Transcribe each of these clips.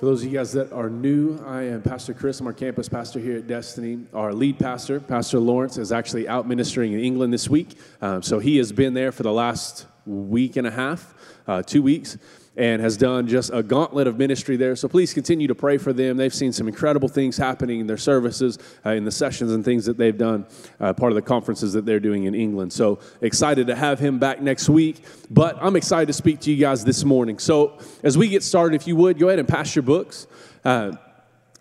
For those of you guys that are new, I am Pastor Chris. I'm our campus pastor here at Destiny. Our lead pastor, Pastor Lawrence, is actually out ministering in England this week. Um, so he has been there for the last week and a half, uh, two weeks and has done just a gauntlet of ministry there. So please continue to pray for them. They've seen some incredible things happening in their services, uh, in the sessions and things that they've done, uh, part of the conferences that they're doing in England. So excited to have him back next week. But I'm excited to speak to you guys this morning. So as we get started, if you would, go ahead and pass your books. Uh,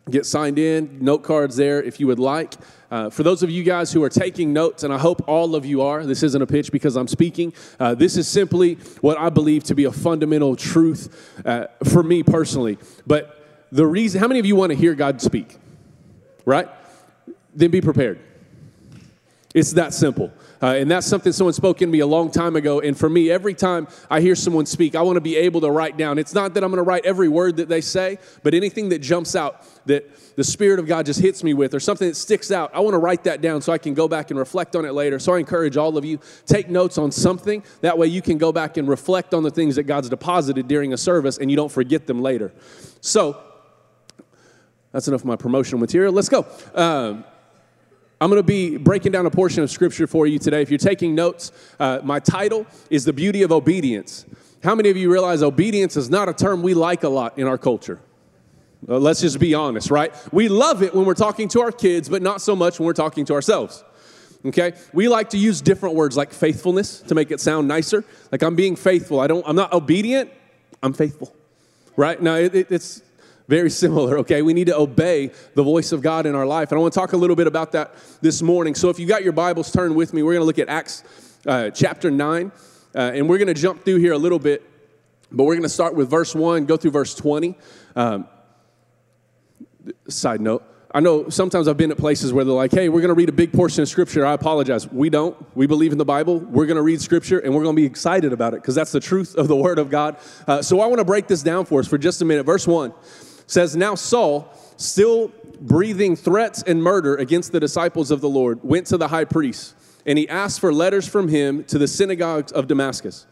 get signed in, note cards there if you would like. Uh, for those of you guys who are taking notes, and I hope all of you are, this isn't a pitch because I'm speaking. Uh, this is simply what I believe to be a fundamental truth uh, for me personally. But the reason, how many of you want to hear God speak? Right? Then be prepared. It's that simple. Uh, and that's something someone spoke in me a long time ago. And for me, every time I hear someone speak, I want to be able to write down. It's not that I'm going to write every word that they say, but anything that jumps out that the Spirit of God just hits me with or something that sticks out, I want to write that down so I can go back and reflect on it later. So I encourage all of you, take notes on something. That way you can go back and reflect on the things that God's deposited during a service and you don't forget them later. So, that's enough of my promotional material. Let's go. Um, I'm going to be breaking down a portion of scripture for you today. If you're taking notes, uh, my title is The Beauty of Obedience. How many of you realize obedience is not a term we like a lot in our culture? Uh, let's just be honest, right? We love it when we're talking to our kids, but not so much when we're talking to ourselves. Okay? We like to use different words like faithfulness to make it sound nicer. Like I'm being faithful. I don't I'm not obedient, I'm faithful. Right? Now it, it, it's very similar, okay? We need to obey the voice of God in our life. And I want to talk a little bit about that this morning. So if you got your Bibles, turned with me. We're going to look at Acts uh, chapter 9, uh, and we're going to jump through here a little bit, but we're going to start with verse 1, go through verse 20. Um, side note, I know sometimes I've been at places where they're like, hey, we're going to read a big portion of Scripture. I apologize. We don't. We believe in the Bible. We're going to read Scripture and we're going to be excited about it because that's the truth of the Word of God. Uh, so I want to break this down for us for just a minute. Verse 1 says, Now Saul, still breathing threats and murder against the disciples of the Lord, went to the high priest, and he asked for letters from him to the synagogues of Damascus,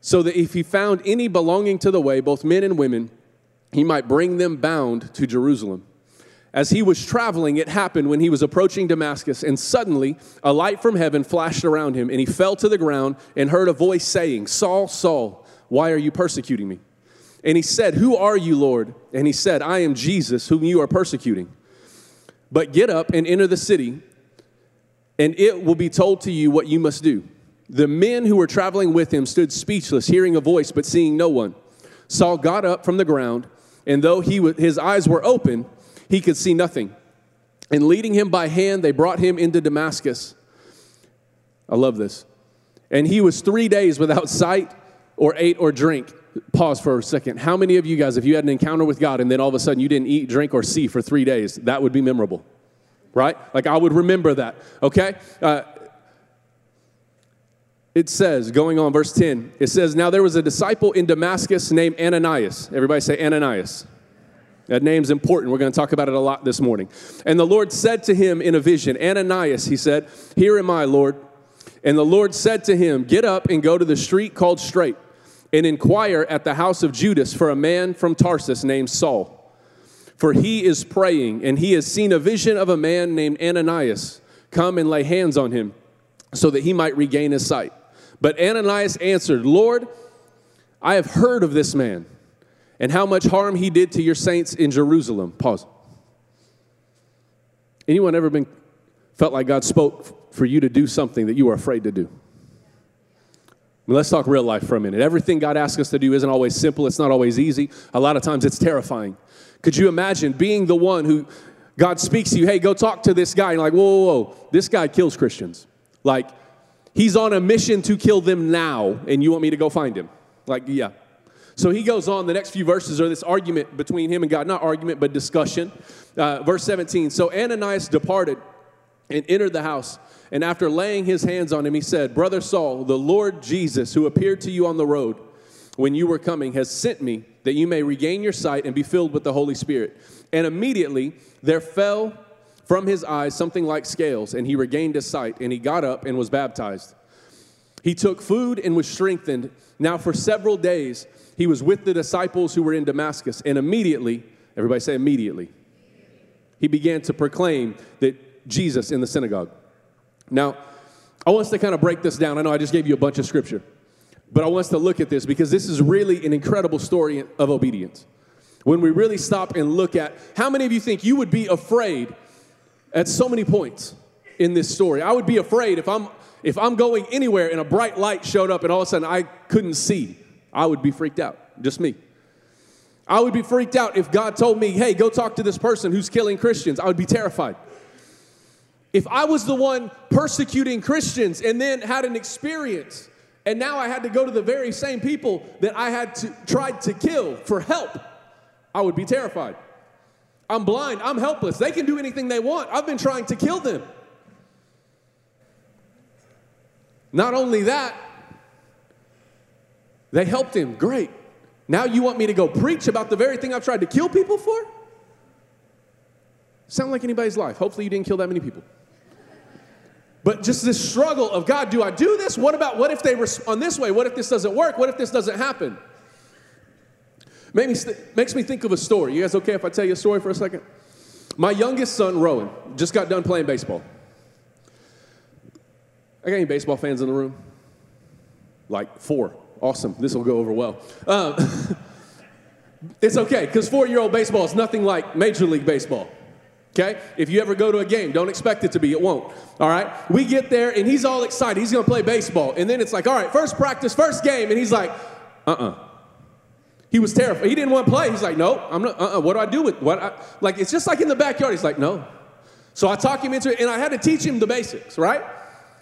so that if he found any belonging to the way, both men and women, he might bring them bound to Jerusalem. As he was traveling, it happened when he was approaching Damascus, and suddenly a light from heaven flashed around him, and he fell to the ground and heard a voice saying, Saul, Saul, why are you persecuting me? And he said, Who are you, Lord? And he said, I am Jesus, whom you are persecuting. But get up and enter the city, and it will be told to you what you must do. The men who were traveling with him stood speechless, hearing a voice, but seeing no one. Saul got up from the ground, and though he w- his eyes were open, he could see nothing. And leading him by hand, they brought him into Damascus. I love this. And he was three days without sight or ate or drink pause for a second. How many of you guys, if you had an encounter with God and then all of a sudden you didn't eat, drink, or see for three days, that would be memorable, right? Like I would remember that, okay? Uh, it says, going on, verse 10, it says, Now there was a disciple in Damascus named Ananias. Everybody say Ananias. That name's important. We're going to talk about it a lot this morning. And the Lord said to him in a vision, Ananias, he said, Here am I, Lord. And the Lord said to him, Get up and go to the street called Straight and inquire at the house of Judas for a man from Tarsus named Saul. For he is praying, and he has seen a vision of a man named Ananias come and lay hands on him so that he might regain his sight. But Ananias answered, Lord, I have heard of this man and how much harm he did to your saints in Jerusalem. Pause. Anyone ever been felt like God spoke for you to do something that you were afraid to do? Mean, let's talk real life for a minute. Everything God asks us to do isn't always simple, it's not always easy. A lot of times it's terrifying. Could you imagine being the one who God speaks to you, hey, go talk to this guy, and like, whoa, whoa, whoa, this guy kills Christians. Like, he's on a mission to kill them now, and you want me to go find him? Like, yeah. So he goes on, the next few verses are this argument between him and God, not argument, but discussion. Uh, verse 17 So Ananias departed and entered the house. And after laying his hands on him, he said, Brother Saul, the Lord Jesus, who appeared to you on the road when you were coming, has sent me that you may regain your sight and be filled with the Holy Spirit. And immediately there fell from his eyes something like scales, and he regained his sight, and he got up and was baptized. He took food and was strengthened. Now, for several days, he was with the disciples who were in Damascus, and immediately, everybody say immediately, he began to proclaim that Jesus in the synagogue. Now, I want us to kind of break this down. I know I just gave you a bunch of scripture, but I want us to look at this because this is really an incredible story of obedience. When we really stop and look at how many of you think you would be afraid at so many points in this story? I would be afraid if I'm if I'm going anywhere and a bright light showed up and all of a sudden I couldn't see. I would be freaked out. Just me. I would be freaked out if God told me, hey, go talk to this person who's killing Christians. I would be terrified. If I was the one persecuting Christians and then had an experience, and now I had to go to the very same people that I had to, tried to kill for help, I would be terrified. I'm blind, I'm helpless. They can do anything they want. I've been trying to kill them. Not only that, they helped him. Great. Now you want me to go preach about the very thing I've tried to kill people for? Sound like anybody's life. Hopefully, you didn't kill that many people. But just this struggle of God, do I do this? What about what if they respond this way? What if this doesn't work? What if this doesn't happen? Makes me, makes me think of a story. You guys okay if I tell you a story for a second? My youngest son, Rowan, just got done playing baseball. I got any baseball fans in the room? Like four. Awesome. This will go over well. Um, it's okay, because four year old baseball is nothing like Major League Baseball. Okay? If you ever go to a game, don't expect it to be. It won't. All right? We get there, and he's all excited. He's to play baseball. And then it's like, all right, first practice, first game. And he's like, uh uh-uh. uh He was terrified. He didn't want to play. He's like, no, I'm not, uh uh-uh. What do I do with what? I, like, it's just like in the backyard. He's like, no. So I talk him into it, and I had to teach him the basics, right?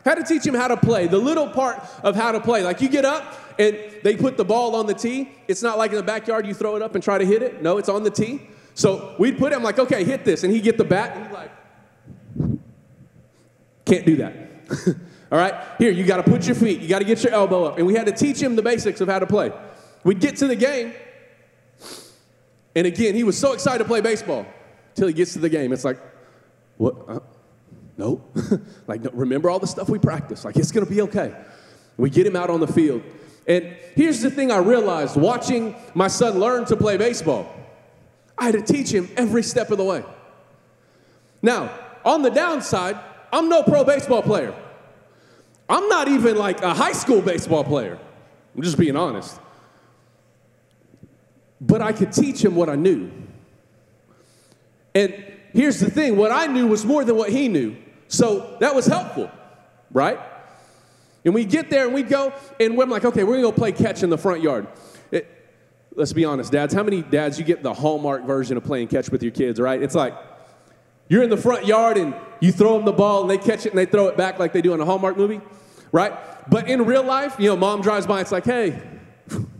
Had to teach him how to play, the little part of how to play. Like you get up and they put the ball on the tee. It's not like in the backyard you throw it up and try to hit it. No, it's on the tee. So we'd put him like, okay, hit this. And he'd get the bat and he's like, can't do that. All right, here, you got to put your feet, you got to get your elbow up. And we had to teach him the basics of how to play. We'd get to the game, and again, he was so excited to play baseball until he gets to the game. It's like, what? Uh, like, no, remember all the stuff we practiced. Like, it's going to be okay. We get him out on the field. And here's the thing I realized watching my son learn to play baseball, I had to teach him every step of the way. Now, on the downside, I'm no pro baseball player. I'm not even like a high school baseball player. I'm just being honest. But I could teach him what I knew. And here's the thing what I knew was more than what he knew. So that was helpful, right? And we get there and we go, and we're like, okay, we're gonna go play catch in the front yard. Let's be honest, dads, how many dads you get the Hallmark version of playing catch with your kids, right? It's like you're in the front yard and you throw them the ball and they catch it and they throw it back like they do in a Hallmark movie, right? But in real life, you know, mom drives by, it's like, hey,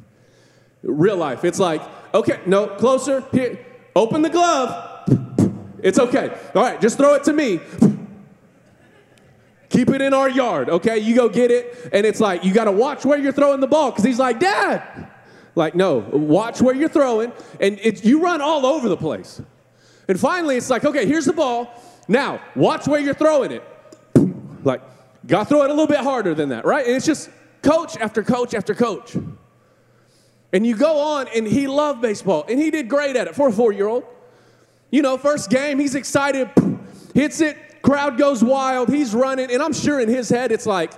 real life, it's like, okay, no, closer, here, open the glove. It's okay. All right, just throw it to me. Keep it in our yard, okay? You go get it, and it's like, you gotta watch where you're throwing the ball, because he's like, Dad! Like, no, watch where you're throwing, and you run all over the place. And finally, it's like, okay, here's the ball. Now, watch where you're throwing it. Like, gotta throw it a little bit harder than that, right? And it's just coach after coach after coach. And you go on, and he loved baseball, and he did great at it for a four year old. You know, first game, he's excited, hits it, Crowd goes wild. He's running. And I'm sure in his head, it's like,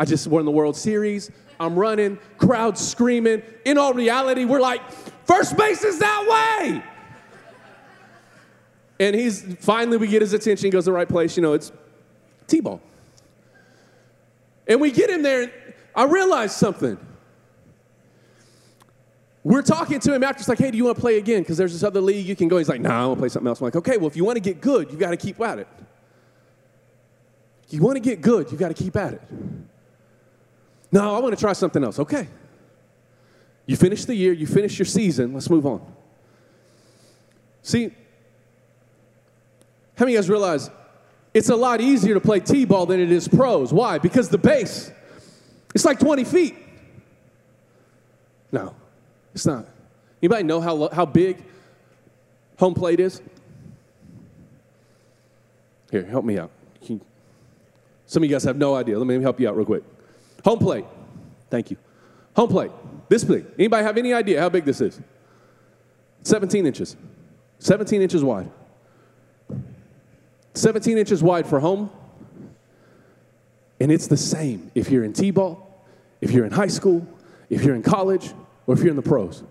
I just won the World Series. I'm running. Crowd screaming. In all reality, we're like, first base is that way. And he's finally, we get his attention. Goes to the right place. You know, it's T ball. And we get him there. And I realized something. We're talking to him after. It's like, hey, do you want to play again? Because there's this other league you can go. He's like, nah, I want to play something else. I'm like, okay, well, if you want to get good, you got to keep at it. You want to get good, you got to keep at it. No, I want to try something else. Okay. You finish the year, you finish your season, let's move on. See, how many of you guys realize it's a lot easier to play T ball than it is pros? Why? Because the base, it's like 20 feet. No, it's not. Anybody know how, how big home plate is? Here, help me out. Some of you guys have no idea. Let me help you out real quick. Home plate. Thank you. Home plate. This big. Anybody have any idea how big this is? 17 inches. 17 inches wide. 17 inches wide for home. And it's the same if you're in T ball, if you're in high school, if you're in college, or if you're in the pros.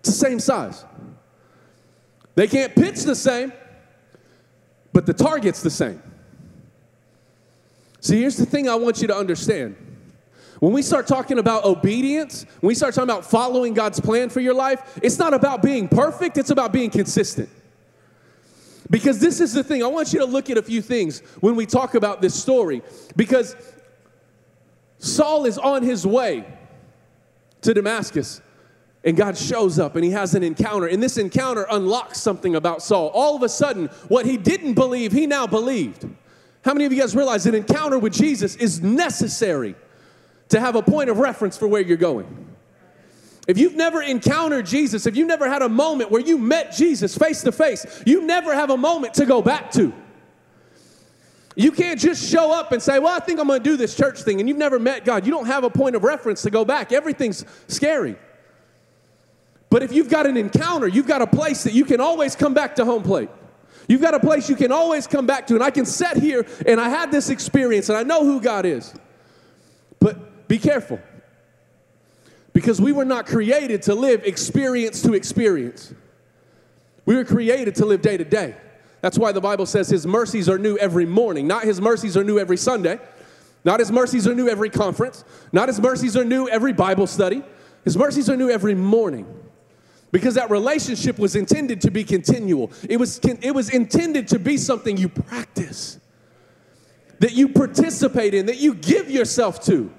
It's the same size. They can't pitch the same, but the target's the same. See, here's the thing I want you to understand. When we start talking about obedience, when we start talking about following God's plan for your life, it's not about being perfect, it's about being consistent. Because this is the thing, I want you to look at a few things when we talk about this story. Because Saul is on his way to Damascus, and God shows up and he has an encounter. And this encounter unlocks something about Saul. All of a sudden, what he didn't believe, he now believed. How many of you guys realize an encounter with Jesus is necessary to have a point of reference for where you're going? If you've never encountered Jesus, if you've never had a moment where you met Jesus face to face, you never have a moment to go back to. You can't just show up and say, Well, I think I'm gonna do this church thing, and you've never met God. You don't have a point of reference to go back. Everything's scary. But if you've got an encounter, you've got a place that you can always come back to home plate. You've got a place you can always come back to. And I can sit here and I had this experience and I know who God is. But be careful. Because we were not created to live experience to experience. We were created to live day to day. That's why the Bible says his mercies are new every morning, not his mercies are new every Sunday, not his mercies are new every conference, not his mercies are new every Bible study. His mercies are new every morning because that relationship was intended to be continual. It was, it was intended to be something you practice, that you participate in, that you give yourself to.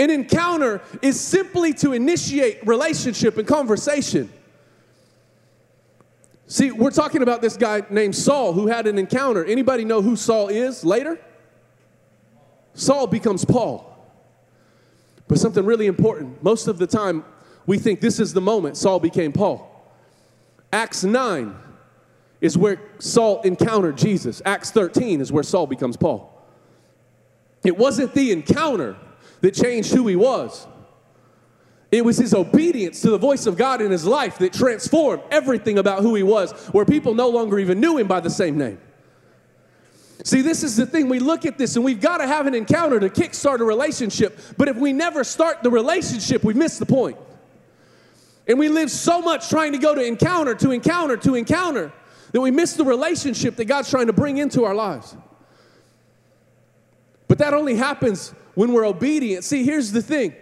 An encounter is simply to initiate relationship and conversation. See, we're talking about this guy named Saul who had an encounter. Anybody know who Saul is later? Saul becomes Paul. But something really important, most of the time, we think this is the moment Saul became Paul. Acts 9 is where Saul encountered Jesus. Acts 13 is where Saul becomes Paul. It wasn't the encounter that changed who he was. It was his obedience to the voice of God in his life that transformed everything about who he was, where people no longer even knew him by the same name. See, this is the thing. We look at this and we've got to have an encounter to kickstart a relationship. But if we never start the relationship, we miss the point. And we live so much trying to go to encounter, to encounter, to encounter, that we miss the relationship that God's trying to bring into our lives. But that only happens when we're obedient. See, here's the thing.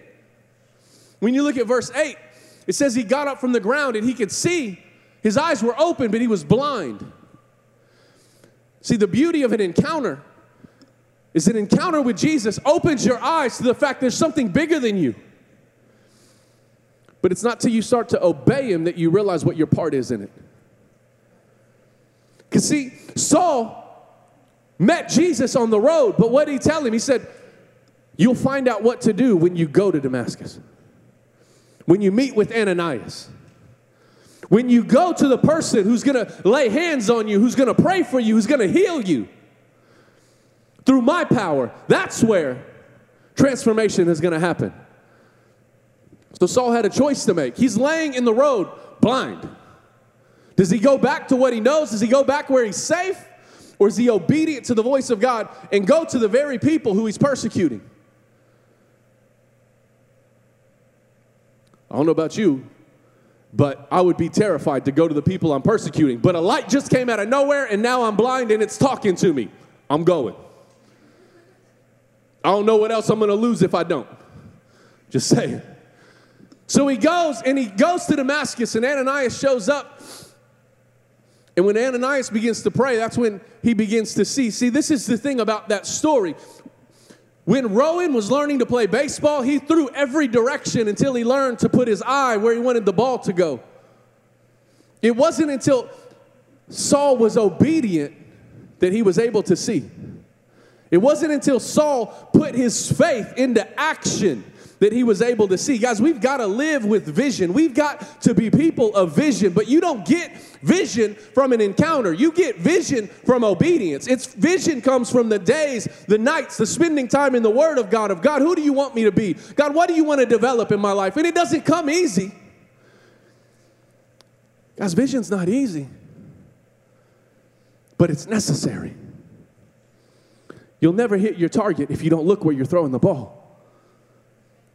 When you look at verse 8, it says he got up from the ground and he could see. His eyes were open, but he was blind. See, the beauty of an encounter is an encounter with Jesus opens your eyes to the fact there's something bigger than you. But it's not till you start to obey him that you realize what your part is in it. Because, see, Saul met Jesus on the road, but what did he tell him? He said, You'll find out what to do when you go to Damascus, when you meet with Ananias. When you go to the person who's gonna lay hands on you, who's gonna pray for you, who's gonna heal you through my power, that's where transformation is gonna happen. So Saul had a choice to make. He's laying in the road blind. Does he go back to what he knows? Does he go back where he's safe? Or is he obedient to the voice of God and go to the very people who he's persecuting? I don't know about you, but I would be terrified to go to the people I'm persecuting. But a light just came out of nowhere and now I'm blind and it's talking to me. I'm going. I don't know what else I'm going to lose if I don't. Just saying. So he goes and he goes to Damascus, and Ananias shows up. And when Ananias begins to pray, that's when he begins to see. See, this is the thing about that story. When Rowan was learning to play baseball, he threw every direction until he learned to put his eye where he wanted the ball to go. It wasn't until Saul was obedient that he was able to see. It wasn't until Saul put his faith into action that he was able to see. Guys, we've got to live with vision. We've got to be people of vision, but you don't get vision from an encounter. You get vision from obedience. It's vision comes from the days, the nights, the spending time in the word of God of God, who do you want me to be? God, what do you want to develop in my life? And it doesn't come easy. Guys, vision's not easy. But it's necessary. You'll never hit your target if you don't look where you're throwing the ball.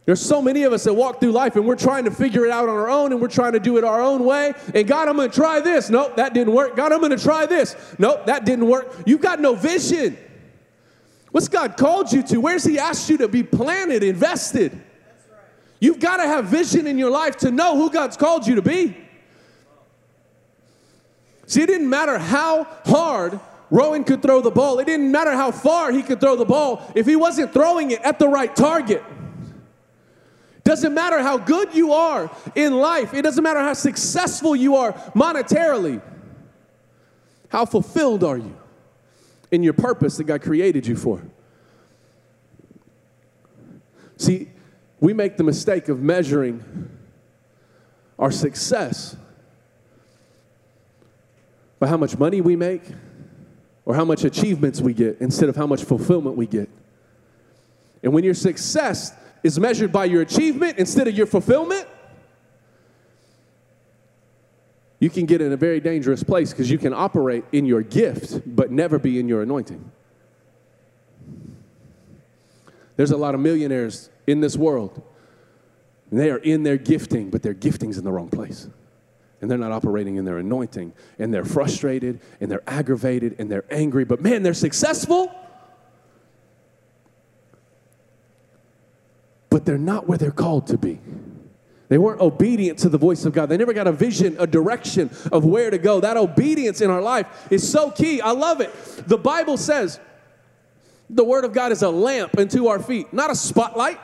There's so many of us that walk through life and we're trying to figure it out on our own and we're trying to do it our own way. And God, I'm going to try this. Nope, that didn't work. God, I'm going to try this. Nope, that didn't work. You've got no vision. What's God called you to? Where's He asked you to be planted, invested? You've got to have vision in your life to know who God's called you to be. See, it didn't matter how hard Rowan could throw the ball, it didn't matter how far he could throw the ball if he wasn't throwing it at the right target. Doesn't matter how good you are in life, it doesn't matter how successful you are monetarily. How fulfilled are you in your purpose that God created you for? See, we make the mistake of measuring our success by how much money we make or how much achievements we get instead of how much fulfillment we get. And when your success is measured by your achievement instead of your fulfillment, you can get in a very dangerous place because you can operate in your gift but never be in your anointing. There's a lot of millionaires in this world, they are in their gifting, but their gifting's in the wrong place and they're not operating in their anointing and they're frustrated and they're aggravated and they're angry, but man, they're successful. But they're not where they're called to be. They weren't obedient to the voice of God. They never got a vision, a direction of where to go. That obedience in our life is so key. I love it. The Bible says the Word of God is a lamp unto our feet, not a spotlight.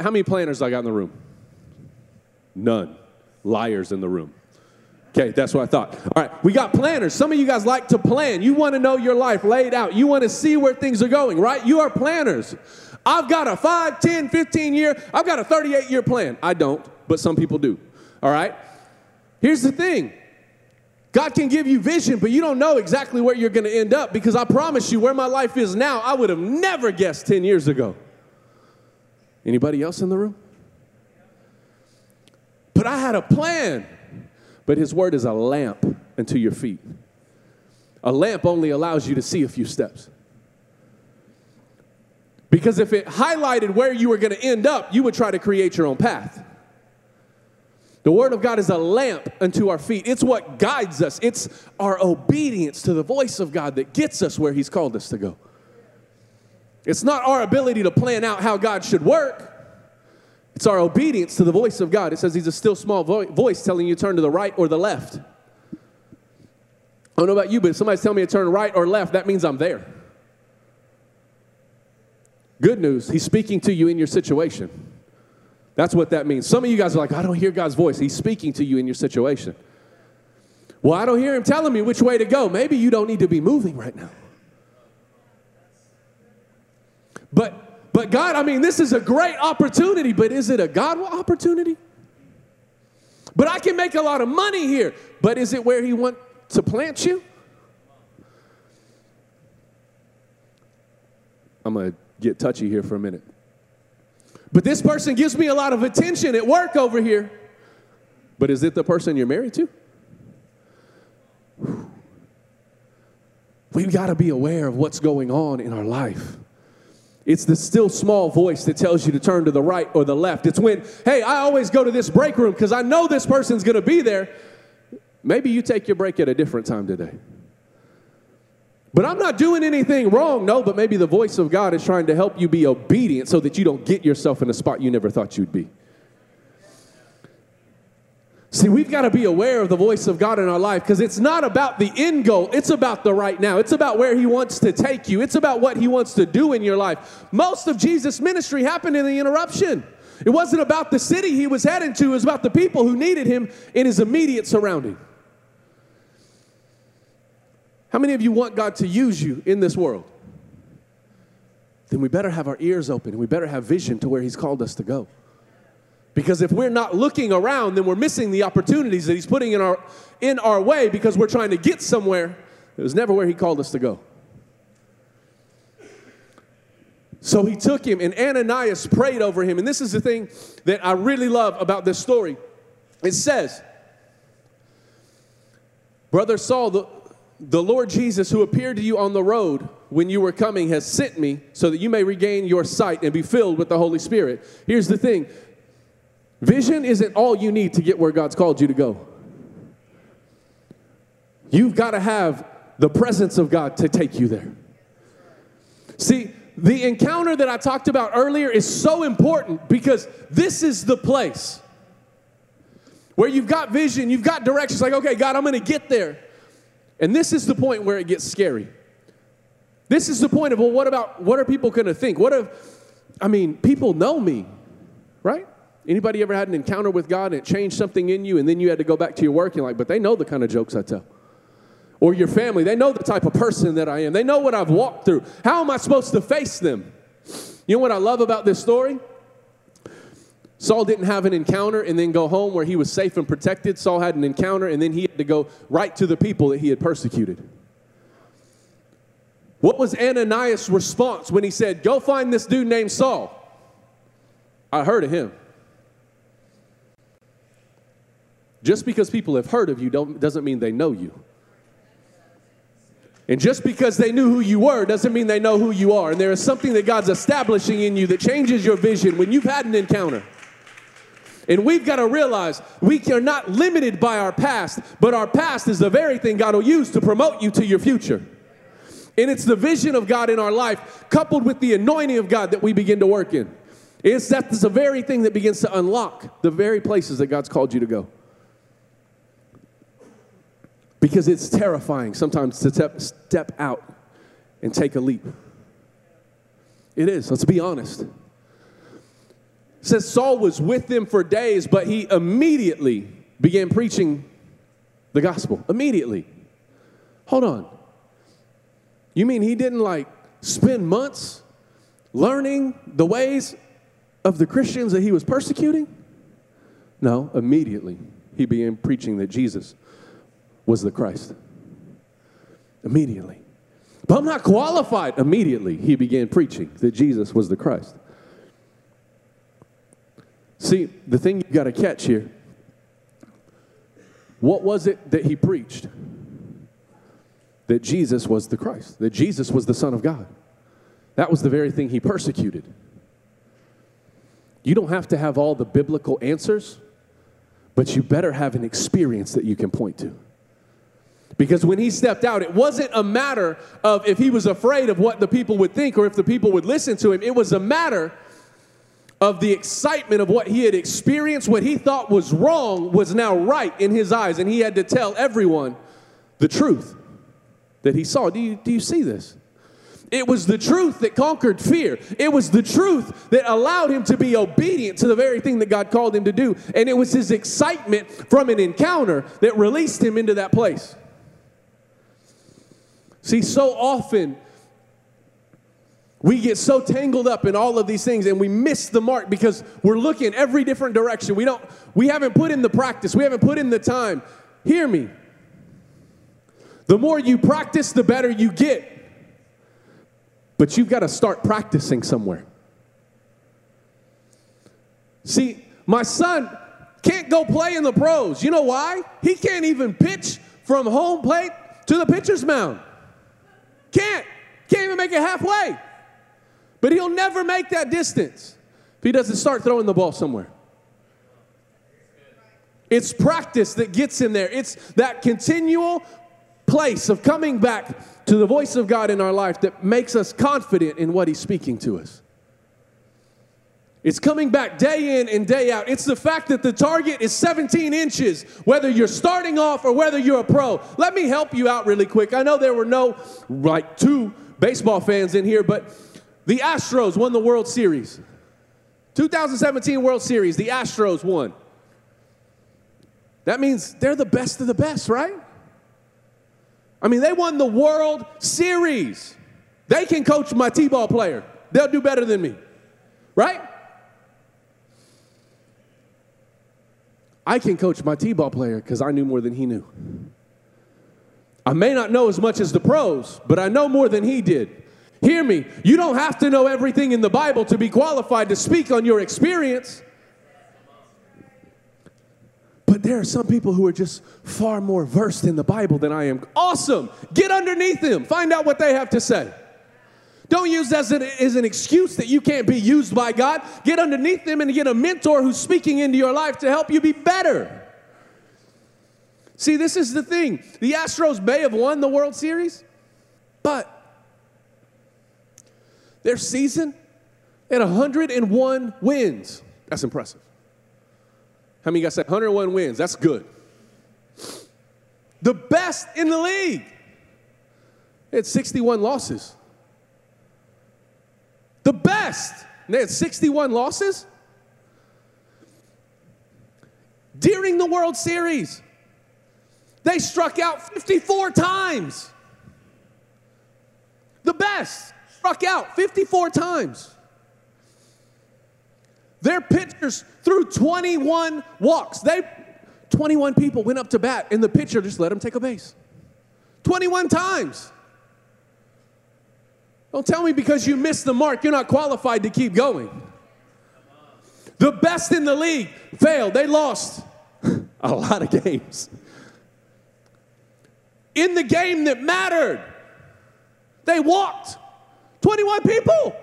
How many planners I got in the room? None liars in the room. Okay, that's what I thought. All right, we got planners. Some of you guys like to plan. You want to know your life laid out. You want to see where things are going, right? You are planners. I've got a 5, 10, 15 year, I've got a 38 year plan. I don't, but some people do. All right? Here's the thing God can give you vision, but you don't know exactly where you're going to end up because I promise you, where my life is now, I would have never guessed 10 years ago. Anybody else in the room? But I had a plan. But his word is a lamp unto your feet. A lamp only allows you to see a few steps. Because if it highlighted where you were going to end up, you would try to create your own path. The Word of God is a lamp unto our feet. It's what guides us. It's our obedience to the voice of God that gets us where He's called us to go. It's not our ability to plan out how God should work. It's our obedience to the voice of God. It says he's a still small vo- voice telling you turn to the right or the left. I don't know about you, but if somebody's telling me to turn right or left, that means I'm there. Good news, he's speaking to you in your situation. That's what that means. Some of you guys are like, I don't hear God's voice. He's speaking to you in your situation. Well, I don't hear him telling me which way to go. Maybe you don't need to be moving right now. But but God, I mean, this is a great opportunity, but is it a God opportunity? But I can make a lot of money here, but is it where He want to plant you? I'm going to get touchy here for a minute. But this person gives me a lot of attention at work over here. But is it the person you're married to? We've got to be aware of what's going on in our life. It's the still small voice that tells you to turn to the right or the left. It's when, hey, I always go to this break room because I know this person's going to be there. Maybe you take your break at a different time today. But I'm not doing anything wrong. No, but maybe the voice of God is trying to help you be obedient so that you don't get yourself in a spot you never thought you'd be. See, we've got to be aware of the voice of God in our life because it's not about the end goal. It's about the right now. It's about where He wants to take you. It's about what He wants to do in your life. Most of Jesus' ministry happened in the interruption. It wasn't about the city He was heading to, it was about the people who needed Him in His immediate surrounding. How many of you want God to use you in this world? then we better have our ears open and we better have vision to where He's called us to go. Because if we're not looking around, then we're missing the opportunities that He's putting in our, in our way because we're trying to get somewhere. It was never where He called us to go. So he took him, and Ananias prayed over him. And this is the thing that I really love about this story. It says, Brother Saul, the, the Lord Jesus, who appeared to you on the road when you were coming, has sent me so that you may regain your sight and be filled with the Holy Spirit. Here's the thing vision isn't all you need to get where God's called you to go. You've got to have the presence of God to take you there. See, the encounter that I talked about earlier is so important because this is the place where you've got vision, you've got directions like, okay, God, I'm going to get there. And this is the point where it gets scary. This is the point of, well, what about, what are people going to think? What if, I mean, people know me, right? Anybody ever had an encounter with God and it changed something in you and then you had to go back to your work and like, but they know the kind of jokes I tell or your family. They know the type of person that I am. They know what I've walked through. How am I supposed to face them? You know what I love about this story? Saul didn't have an encounter and then go home where he was safe and protected. Saul had an encounter and then he had to go right to the people that he had persecuted. What was Ananias' response when he said, Go find this dude named Saul? I heard of him. Just because people have heard of you doesn't mean they know you. And just because they knew who you were doesn't mean they know who you are. And there is something that God's establishing in you that changes your vision when you've had an encounter. And we've got to realize we are not limited by our past, but our past is the very thing God will use to promote you to your future. And it's the vision of God in our life coupled with the anointing of God that we begin to work in. It's that's the very thing that begins to unlock the very places that God's called you to go because it's terrifying sometimes to step, step out and take a leap. It is, let's be honest. Says Saul was with them for days, but he immediately began preaching the gospel. Immediately. Hold on. You mean he didn't like spend months learning the ways of the Christians that he was persecuting? No, immediately he began preaching that Jesus was the Christ. Immediately. But I'm not qualified. Immediately, he began preaching that Jesus was the Christ. See, the thing you've got to catch here what was it that he preached? That Jesus was the Christ, that Jesus was the Son of God. That was the very thing he persecuted. You don't have to have all the biblical answers, but you better have an experience that you can point to. Because when he stepped out, it wasn't a matter of if he was afraid of what the people would think or if the people would listen to him. It was a matter of the excitement of what he had experienced, what he thought was wrong was now right in his eyes. And he had to tell everyone the truth that he saw. Do you, do you see this? It was the truth that conquered fear. It was the truth that allowed him to be obedient to the very thing that God called him to do. And it was his excitement from an encounter that released him into that place. See, so often we get so tangled up in all of these things and we miss the mark because we're looking every different direction. We don't we haven't put in the practice. We haven't put in the time. Hear me. The more you practice, the better you get. But you've got to start practicing somewhere. See, my son can't go play in the pros. You know why? He can't even pitch from home plate to the pitcher's mound. Can't. Can't even make it halfway. But he'll never make that distance if he doesn't start throwing the ball somewhere. It's practice that gets him there. It's that continual place of coming back to the voice of God in our life that makes us confident in what he's speaking to us. It's coming back day in and day out. It's the fact that the target is 17 inches, whether you're starting off or whether you're a pro. Let me help you out really quick. I know there were no, like, two baseball fans in here, but the Astros won the World Series. 2017 World Series, the Astros won. That means they're the best of the best, right? I mean, they won the World Series. They can coach my T ball player. They'll do better than me. Right? I can coach my T ball player because I knew more than he knew. I may not know as much as the pros, but I know more than he did. Hear me, you don't have to know everything in the Bible to be qualified to speak on your experience. But there are some people who are just far more versed in the Bible than I am. Awesome. Get underneath them, find out what they have to say. Don't use that as an, as an excuse that you can't be used by God. Get underneath them and get a mentor who's speaking into your life to help you be better. See, this is the thing. The Astros may have won the World Series, but their season at 101 wins. That's impressive. How many guys said 101 wins? That's good. The best in the league. They had 61 losses. The best. They had 61 losses. During the World Series, they struck out 54 times. The best struck out 54 times. Their pitchers threw 21 walks. They 21 people went up to bat, and the pitcher just let them take a base. 21 times. Don't tell me because you missed the mark, you're not qualified to keep going. The best in the league failed. They lost a lot of games. In the game that mattered, they walked 21 people.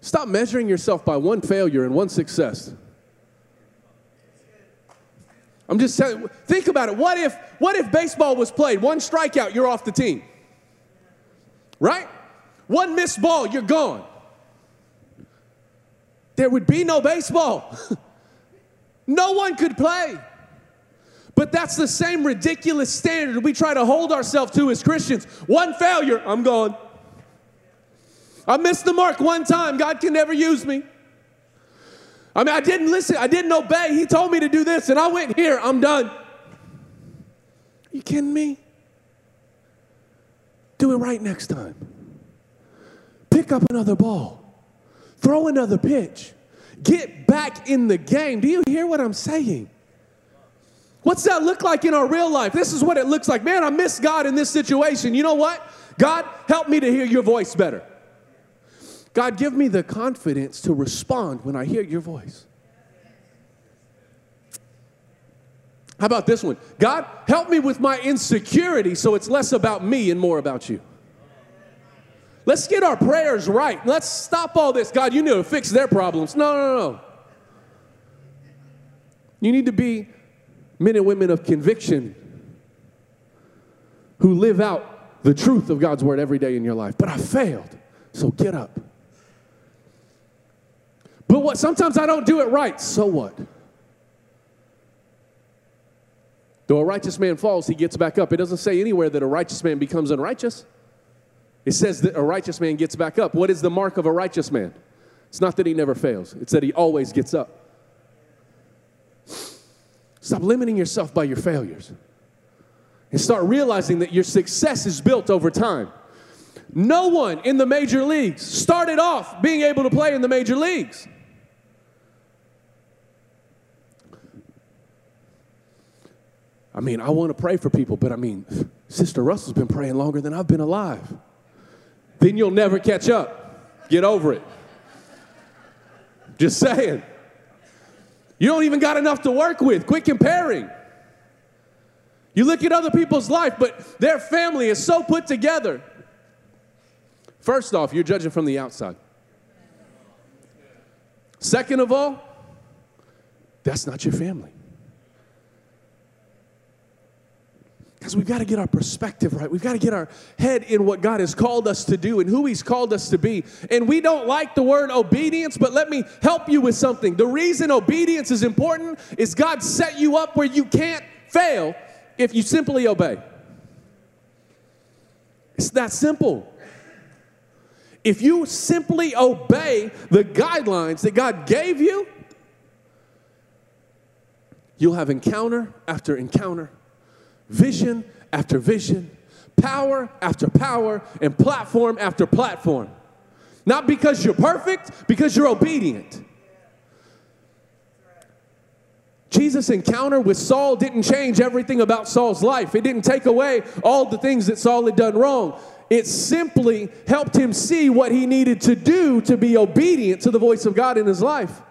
Stop measuring yourself by one failure and one success. I'm just saying, think about it. What if, what if baseball was played? One strikeout, you're off the team. Right? One missed ball, you're gone. There would be no baseball. no one could play. But that's the same ridiculous standard we try to hold ourselves to as Christians. One failure, I'm gone. I missed the mark one time. God can never use me. I mean, I didn't listen. I didn't obey. He told me to do this, and I went here. I'm done. Are you kidding me? Do it right next time. Pick up another ball. Throw another pitch. Get back in the game. Do you hear what I'm saying? What's that look like in our real life? This is what it looks like. Man, I miss God in this situation. You know what? God, help me to hear your voice better. God, give me the confidence to respond when I hear your voice. How about this one? God, help me with my insecurity so it's less about me and more about you. Let's get our prayers right. Let's stop all this. God, you need to fix their problems. No, no, no. You need to be men and women of conviction who live out the truth of God's word every day in your life. But I failed, so get up. But what sometimes I don't do it right, so what? Though a righteous man falls, he gets back up. It doesn't say anywhere that a righteous man becomes unrighteous. It says that a righteous man gets back up. What is the mark of a righteous man? It's not that he never fails, it's that he always gets up. Stop limiting yourself by your failures and start realizing that your success is built over time. No one in the major leagues started off being able to play in the major leagues. I mean, I want to pray for people, but I mean, Sister Russell's been praying longer than I've been alive. Then you'll never catch up. Get over it. Just saying. You don't even got enough to work with. Quit comparing. You look at other people's life, but their family is so put together. First off, you're judging from the outside. Second of all, that's not your family. Because we've got to get our perspective right. We've got to get our head in what God has called us to do and who He's called us to be. And we don't like the word obedience, but let me help you with something. The reason obedience is important is God set you up where you can't fail if you simply obey. It's that simple. If you simply obey the guidelines that God gave you, you'll have encounter after encounter vision after vision, power after power and platform after platform. Not because you're perfect, because you're obedient. Jesus' encounter with Saul didn't change everything about Saul's life. It didn't take away all the things that Saul had done wrong. It simply helped him see what he needed to do to be obedient to the voice of God in his life.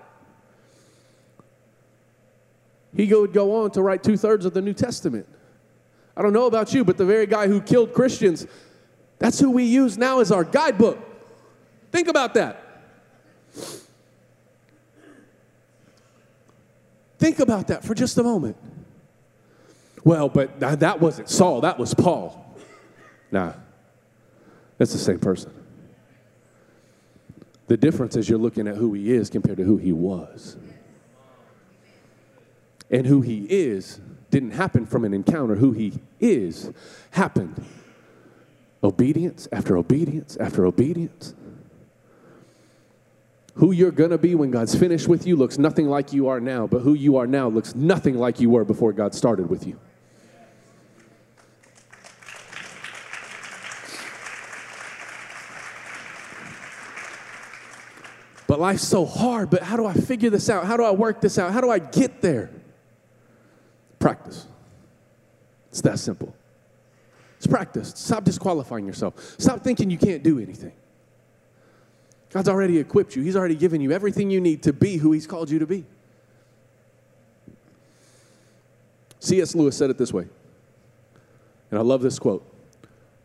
He would go on to write two thirds of the New Testament. I don't know about you, but the very guy who killed Christians, that's who we use now as our guidebook. Think about that. Think about that for just a moment. Well, but that wasn't Saul, that was Paul. Nah, that's the same person. The difference is you're looking at who he is compared to who he was. And who he is didn't happen from an encounter. Who he is happened. Obedience after obedience after obedience. Who you're going to be when God's finished with you looks nothing like you are now, but who you are now looks nothing like you were before God started with you. But life's so hard, but how do I figure this out? How do I work this out? How do I get there? Practice. It's that simple. It's practice. Stop disqualifying yourself. Stop thinking you can't do anything. God's already equipped you, He's already given you everything you need to be who He's called you to be. C.S. Lewis said it this way, and I love this quote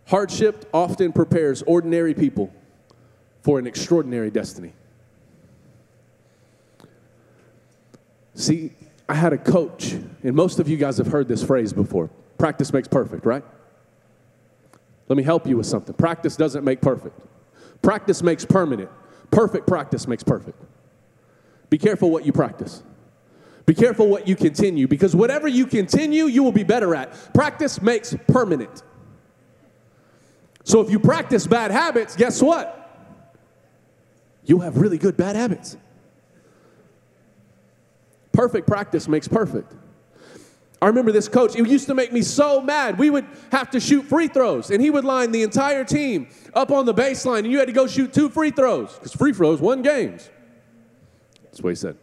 Hardship often prepares ordinary people for an extraordinary destiny. See, I had a coach, and most of you guys have heard this phrase before practice makes perfect, right? Let me help you with something. Practice doesn't make perfect. Practice makes permanent. Perfect practice makes perfect. Be careful what you practice. Be careful what you continue because whatever you continue, you will be better at. Practice makes permanent. So if you practice bad habits, guess what? You'll have really good bad habits. Perfect practice makes perfect. I remember this coach, it used to make me so mad. We would have to shoot free throws, and he would line the entire team up on the baseline, and you had to go shoot two free throws because free throws won games. That's what he said.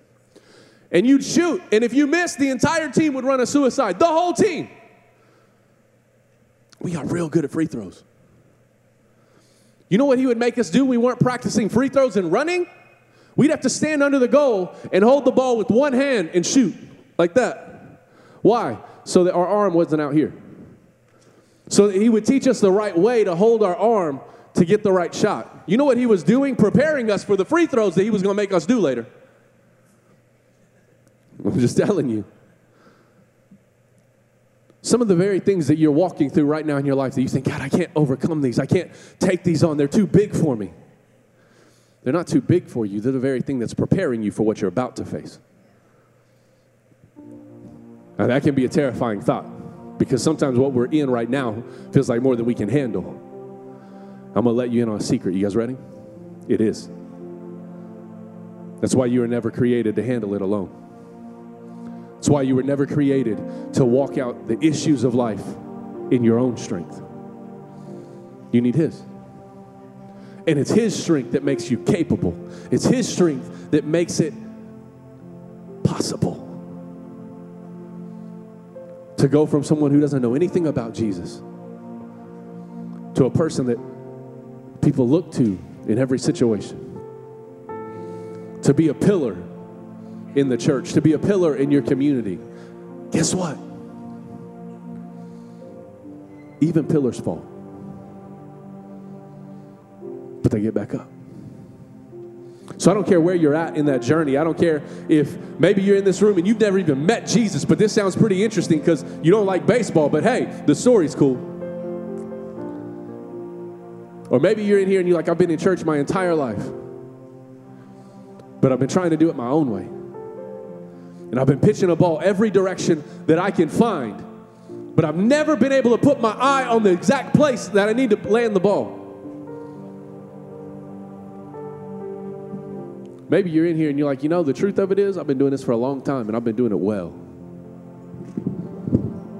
And you'd shoot, and if you missed, the entire team would run a suicide. The whole team. We got real good at free throws. You know what he would make us do? We weren't practicing free throws and running. We'd have to stand under the goal and hold the ball with one hand and shoot like that. Why? So that our arm wasn't out here. So he would teach us the right way to hold our arm to get the right shot. You know what he was doing? Preparing us for the free throws that he was going to make us do later. I'm just telling you. Some of the very things that you're walking through right now in your life that you think, God, I can't overcome these. I can't take these on. They're too big for me. They're not too big for you. They're the very thing that's preparing you for what you're about to face. Now, that can be a terrifying thought because sometimes what we're in right now feels like more than we can handle. I'm going to let you in on a secret. You guys ready? It is. That's why you were never created to handle it alone. That's why you were never created to walk out the issues of life in your own strength. You need His. And it's His strength that makes you capable, it's His strength that makes it possible to go from someone who doesn't know anything about Jesus to a person that people look to in every situation. To be a pillar in the church, to be a pillar in your community. Guess what? Even pillars fall, but they get back up. So I don't care where you're at in that journey. I don't care if maybe you're in this room and you've never even met Jesus, but this sounds pretty interesting because you don't like baseball, but hey, the story's cool. Or maybe you're in here and you're like, I've been in church my entire life, but I've been trying to do it my own way. And I've been pitching a ball every direction that I can find, but I've never been able to put my eye on the exact place that I need to land the ball. Maybe you're in here and you're like, you know, the truth of it is, I've been doing this for a long time and I've been doing it well.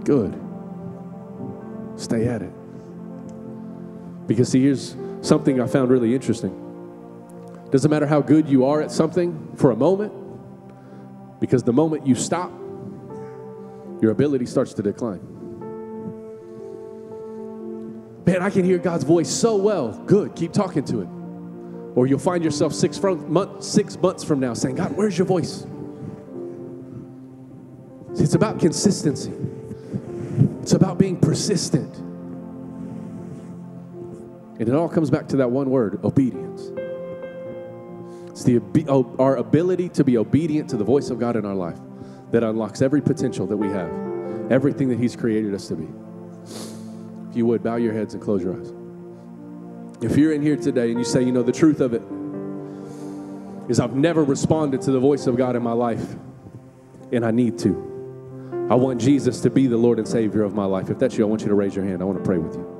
Good. Stay at it. Because, see, here's something I found really interesting. Doesn't matter how good you are at something for a moment, because the moment you stop, your ability starts to decline. Man, I can hear God's voice so well. Good, keep talking to it. Or you'll find yourself six, from, month, six months from now saying, God, where's your voice? It's about consistency, it's about being persistent. And it all comes back to that one word obedience. It's the, our ability to be obedient to the voice of God in our life that unlocks every potential that we have, everything that He's created us to be. If you would, bow your heads and close your eyes. If you're in here today and you say, you know, the truth of it is I've never responded to the voice of God in my life, and I need to. I want Jesus to be the Lord and Savior of my life. If that's you, I want you to raise your hand. I want to pray with you.